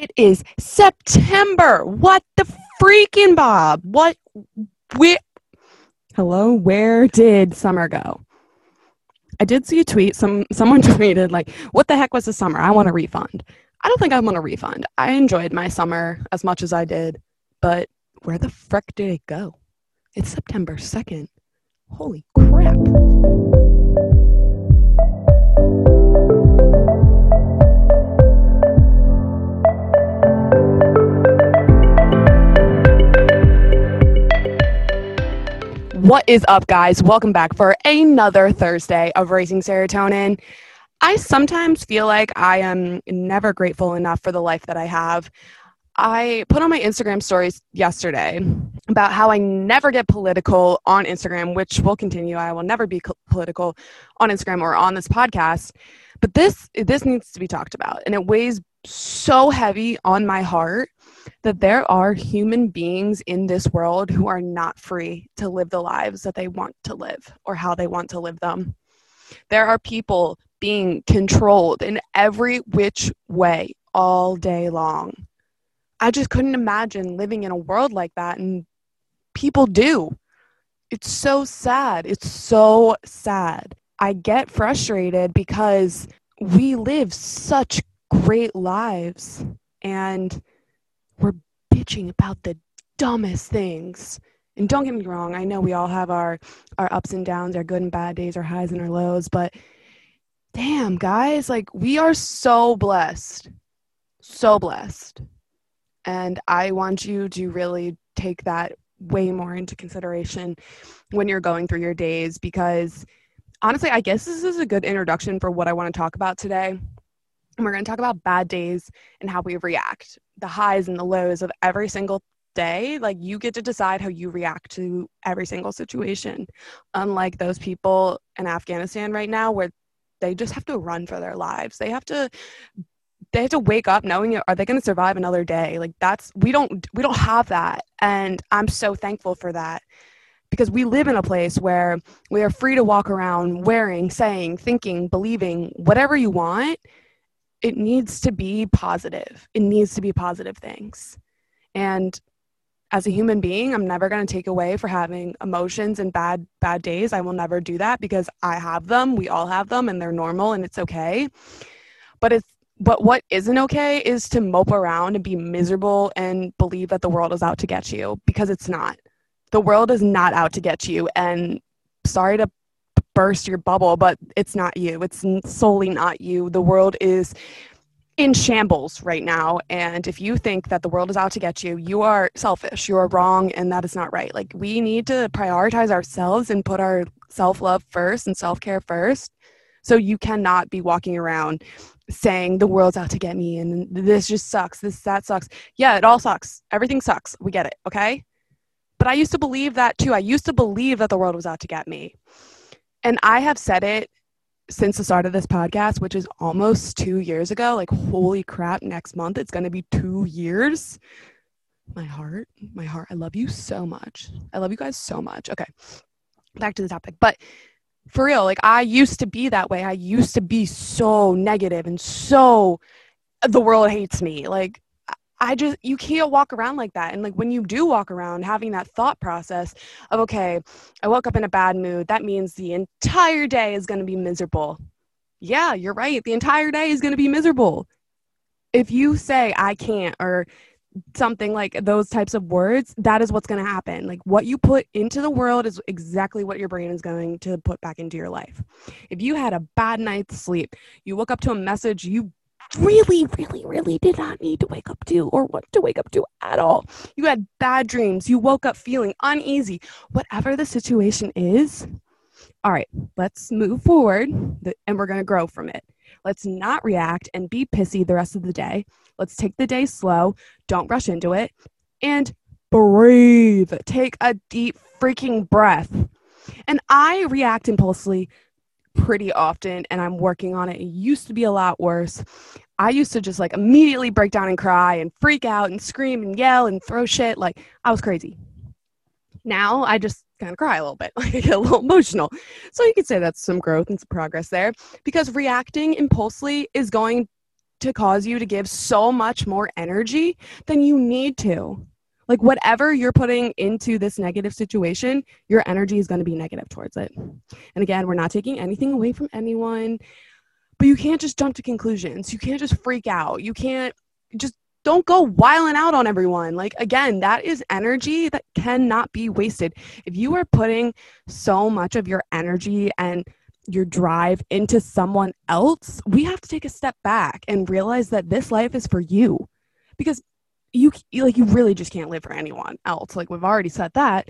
It is September. What the freaking Bob? What? Hello, where did summer go? I did see a tweet. Some someone tweeted like, "What the heck was the summer? I want a refund." I don't think I want a refund. I enjoyed my summer as much as I did, but where the frick did it go? It's September second. Holy crap! What is up, guys? Welcome back for another Thursday of Raising Serotonin. I sometimes feel like I am never grateful enough for the life that I have. I put on my Instagram stories yesterday about how I never get political on Instagram, which will continue. I will never be political on Instagram or on this podcast. But this this needs to be talked about, and it weighs so heavy on my heart that there are human beings in this world who are not free to live the lives that they want to live or how they want to live them. There are people being controlled in every which way all day long. I just couldn't imagine living in a world like that, and people do. It's so sad. It's so sad. I get frustrated because we live such great lives and we're bitching about the dumbest things. And don't get me wrong, I know we all have our our ups and downs, our good and bad days, our highs and our lows, but damn, guys, like we are so blessed. So blessed. And I want you to really take that way more into consideration when you're going through your days because honestly, I guess this is a good introduction for what I want to talk about today. And we're going to talk about bad days and how we react, the highs and the lows of every single day. Like you get to decide how you react to every single situation. Unlike those people in Afghanistan right now where they just have to run for their lives. They have to they have to wake up knowing are they going to survive another day like that's we don't we don't have that and i'm so thankful for that because we live in a place where we are free to walk around wearing saying thinking believing whatever you want it needs to be positive. It needs to be positive things. And as a human being, I'm never going to take away for having emotions and bad bad days. I will never do that because I have them. We all have them and they're normal and it's okay. But it's but what isn't okay is to mope around and be miserable and believe that the world is out to get you because it's not. The world is not out to get you and sorry to burst your bubble, but it's not you. It's solely not you. The world is in shambles right now. And if you think that the world is out to get you, you are selfish. You are wrong. And that is not right. Like, we need to prioritize ourselves and put our self love first and self care first. So you cannot be walking around saying the world's out to get me and this just sucks. This, that sucks. Yeah, it all sucks. Everything sucks. We get it. Okay. But I used to believe that too. I used to believe that the world was out to get me. And I have said it since the start of this podcast, which is almost two years ago. Like, holy crap, next month it's going to be two years. My heart, my heart, I love you so much. I love you guys so much. Okay, back to the topic. But for real, like, I used to be that way. I used to be so negative and so the world hates me. Like, I just, you can't walk around like that. And like when you do walk around having that thought process of, okay, I woke up in a bad mood, that means the entire day is going to be miserable. Yeah, you're right. The entire day is going to be miserable. If you say, I can't, or something like those types of words, that is what's going to happen. Like what you put into the world is exactly what your brain is going to put back into your life. If you had a bad night's sleep, you woke up to a message you really, really, really did not need to wake up to or want to wake up to at all. You had bad dreams. You woke up feeling uneasy. Whatever the situation is, all right, let's move forward and we're going to grow from it. Let's not react and be pissy the rest of the day. Let's take the day slow. Don't rush into it and breathe. Take a deep freaking breath. And I react impulsively pretty often and I'm working on it. It used to be a lot worse. I used to just like immediately break down and cry and freak out and scream and yell and throw shit. Like I was crazy. Now I just kind of cry a little bit, like I get a little emotional. So you could say that's some growth and some progress there because reacting impulsively is going to cause you to give so much more energy than you need to. Like, whatever you're putting into this negative situation, your energy is going to be negative towards it. And again, we're not taking anything away from anyone, but you can't just jump to conclusions. You can't just freak out. You can't just don't go wiling out on everyone. Like, again, that is energy that cannot be wasted. If you are putting so much of your energy and your drive into someone else, we have to take a step back and realize that this life is for you. Because you like you really just can't live for anyone else. Like we've already said that.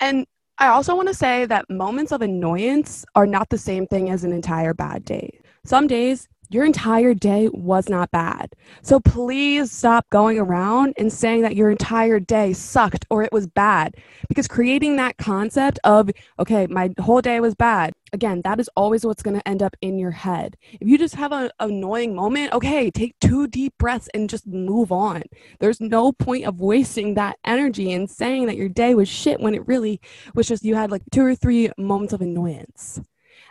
And I also want to say that moments of annoyance are not the same thing as an entire bad day. Some days your entire day was not bad. So please stop going around and saying that your entire day sucked or it was bad because creating that concept of, okay, my whole day was bad, again, that is always what's going to end up in your head. If you just have an annoying moment, okay, take two deep breaths and just move on. There's no point of wasting that energy and saying that your day was shit when it really was just you had like two or three moments of annoyance.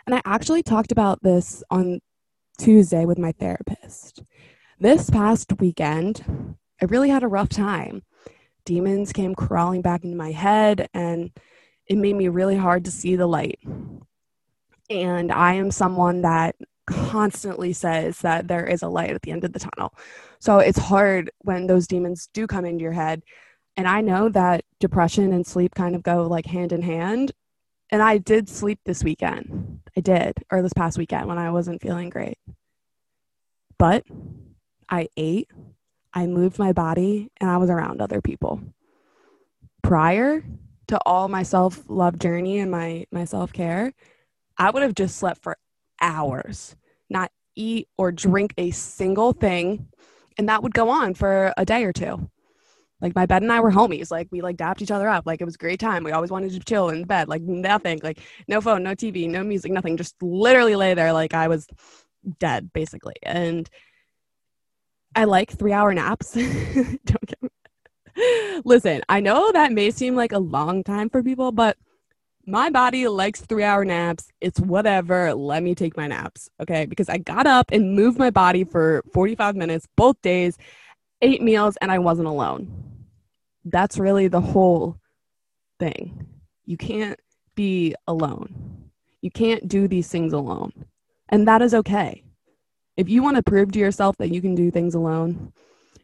And I actually talked about this on Tuesday with my therapist. This past weekend, I really had a rough time. Demons came crawling back into my head, and it made me really hard to see the light. And I am someone that constantly says that there is a light at the end of the tunnel. So it's hard when those demons do come into your head. And I know that depression and sleep kind of go like hand in hand. And I did sleep this weekend. I did, or this past weekend when I wasn't feeling great. But I ate, I moved my body, and I was around other people. Prior to all my self love journey and my, my self care, I would have just slept for hours, not eat or drink a single thing. And that would go on for a day or two like my bed and I were homies. Like we like dapped each other up. Like it was a great time. We always wanted to chill in bed. Like nothing. Like no phone, no TV, no music, nothing. Just literally lay there like I was dead, basically. And I like three hour naps. Don't get me. Listen, I know that may seem like a long time for people, but my body likes three hour naps. It's whatever. Let me take my naps. Okay. Because I got up and moved my body for 45 minutes both days, ate meals, and I wasn't alone that's really the whole thing. You can't be alone. You can't do these things alone. And that is okay. If you want to prove to yourself that you can do things alone,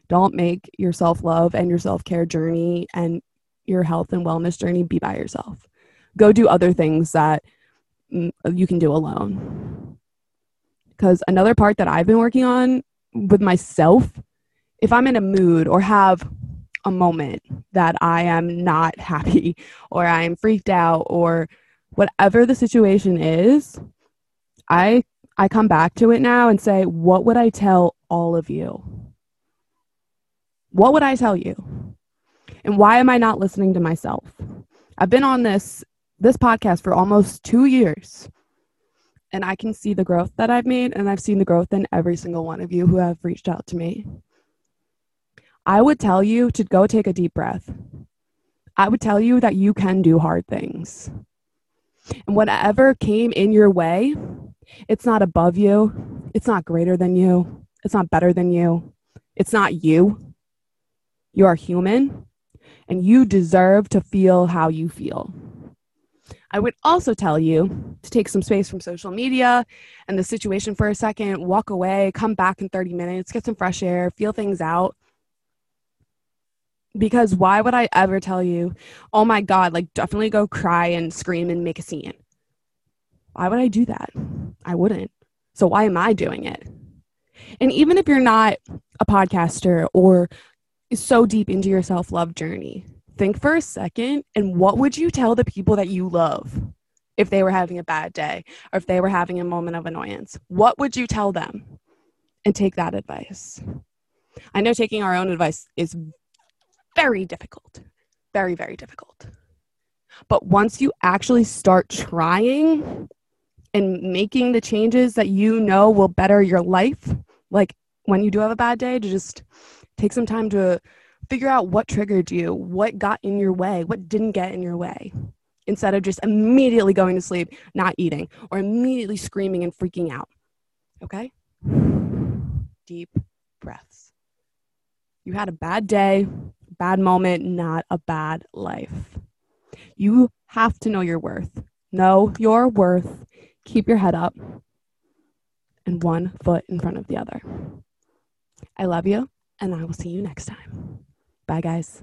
don't make your self love and your self care journey and your health and wellness journey be by yourself. Go do other things that mm, you can do alone. Because another part that I've been working on with myself, if I'm in a mood or have a moment that I am not happy or I am freaked out or whatever the situation is, I I come back to it now and say, what would I tell all of you? What would I tell you? And why am I not listening to myself? I've been on this this podcast for almost 2 years. And I can see the growth that I've made and I've seen the growth in every single one of you who have reached out to me. I would tell you to go take a deep breath. I would tell you that you can do hard things. And whatever came in your way, it's not above you, it's not greater than you, it's not better than you, it's not you. You are human and you deserve to feel how you feel. I would also tell you to take some space from social media and the situation for a second, walk away, come back in 30 minutes, get some fresh air, feel things out, because why would I ever tell you, oh my God, like definitely go cry and scream and make a scene? Why would I do that? I wouldn't. So why am I doing it? And even if you're not a podcaster or so deep into your self love journey, think for a second and what would you tell the people that you love if they were having a bad day or if they were having a moment of annoyance? What would you tell them? And take that advice. I know taking our own advice is very difficult. Very, very difficult. But once you actually start trying and making the changes that you know will better your life, like when you do have a bad day, to just take some time to figure out what triggered you, what got in your way, what didn't get in your way, instead of just immediately going to sleep, not eating, or immediately screaming and freaking out. Okay? Deep breaths. You had a bad day, bad moment, not a bad life. You have to know your worth. Know your worth. Keep your head up and one foot in front of the other. I love you, and I will see you next time. Bye, guys.